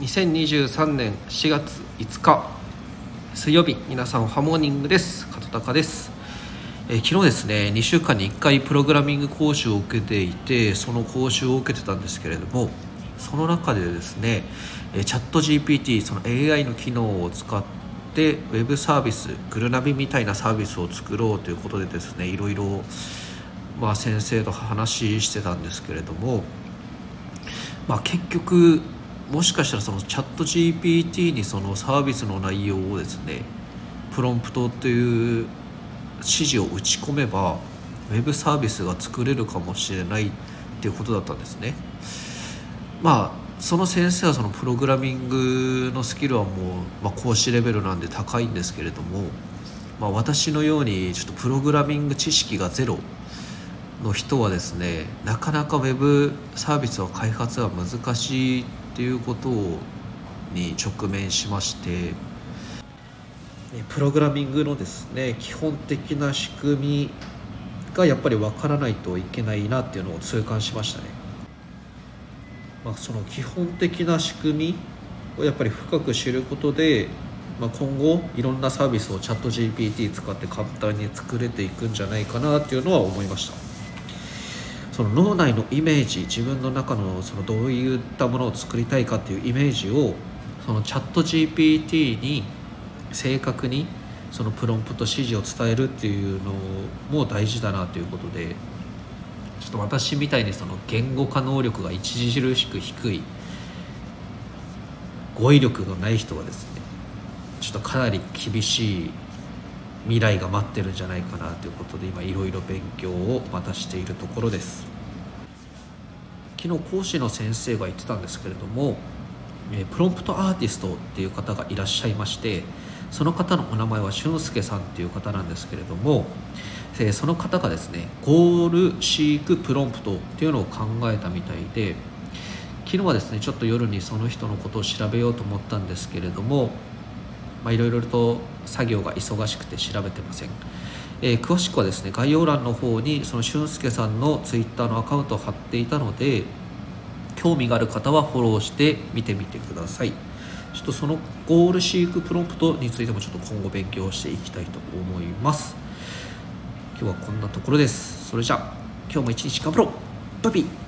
2023年4月5日水曜日皆さんハモーニングです。片高です、え昨日ですね2週間に1回プログラミング講習を受けていてその講習を受けてたんですけれどもその中でですねえチャット GPT その AI の機能を使ってウェブサービスグルナビみたいなサービスを作ろうということでですねいろいろまあ先生と話してたんですけれどもまあ、結局もしかしたらそのチャット GPT にそのサービスの内容をですねプロンプトという指示を打ち込めばウェブサービスが作れるかもしれないっていうことだったんですね。まあその先生はそのプログラミングのスキルはもう、まあ、講師レベルなんで高いんですけれども、まあ、私のようにちょっとプログラミング知識がゼロの人はですねなかなかウェブサービスの開発は難しいっていうことに直面しまして。えプログラミングのですね基本的な仕組みがやっぱり分からないといけないなっていうのを痛感しましたね、まあ、その基本的な仕組みをやっぱり深く知ることで、まあ、今後いろんなサービスをチャット GPT 使って簡単に作れていくんじゃないかなっていうのは思いました。その脳内のイメージ自分の中のそのどういったものを作りたいかっていうイメージをそのチャット GPT に正確にそのプロンプト指示を伝えるっていうのも大事だなということでちょっと私みたいにその言語化能力が著しく低い語彙力のない人はですねちょっとかなり厳しい未来が待ってるんじゃないかなということで今いろいろ勉強をまたしているところです。昨日講師の先生が言ってたんですけれどもプロンプトアーティストっていう方がいらっしゃいましてその方のお名前は俊介さんっていう方なんですけれども、その方がですねゴールシークプロンプトっていうのを考えたみたいで昨日はですねちょっと夜にその人のことを調べようと思ったんですけれどもいろいろと作業が忙しくて調べてません、えー詳しくはですね概要欄の方にその俊介さんのツイッターのアカウントを貼っていたので興味がある方はフォローして見てみてください。ちょっとそのゴールシークプロンプトについてもちょっと今後勉強していきたいと思います。今日はこんなところです。それじゃあ今日も一日頑張ろう。バイビー。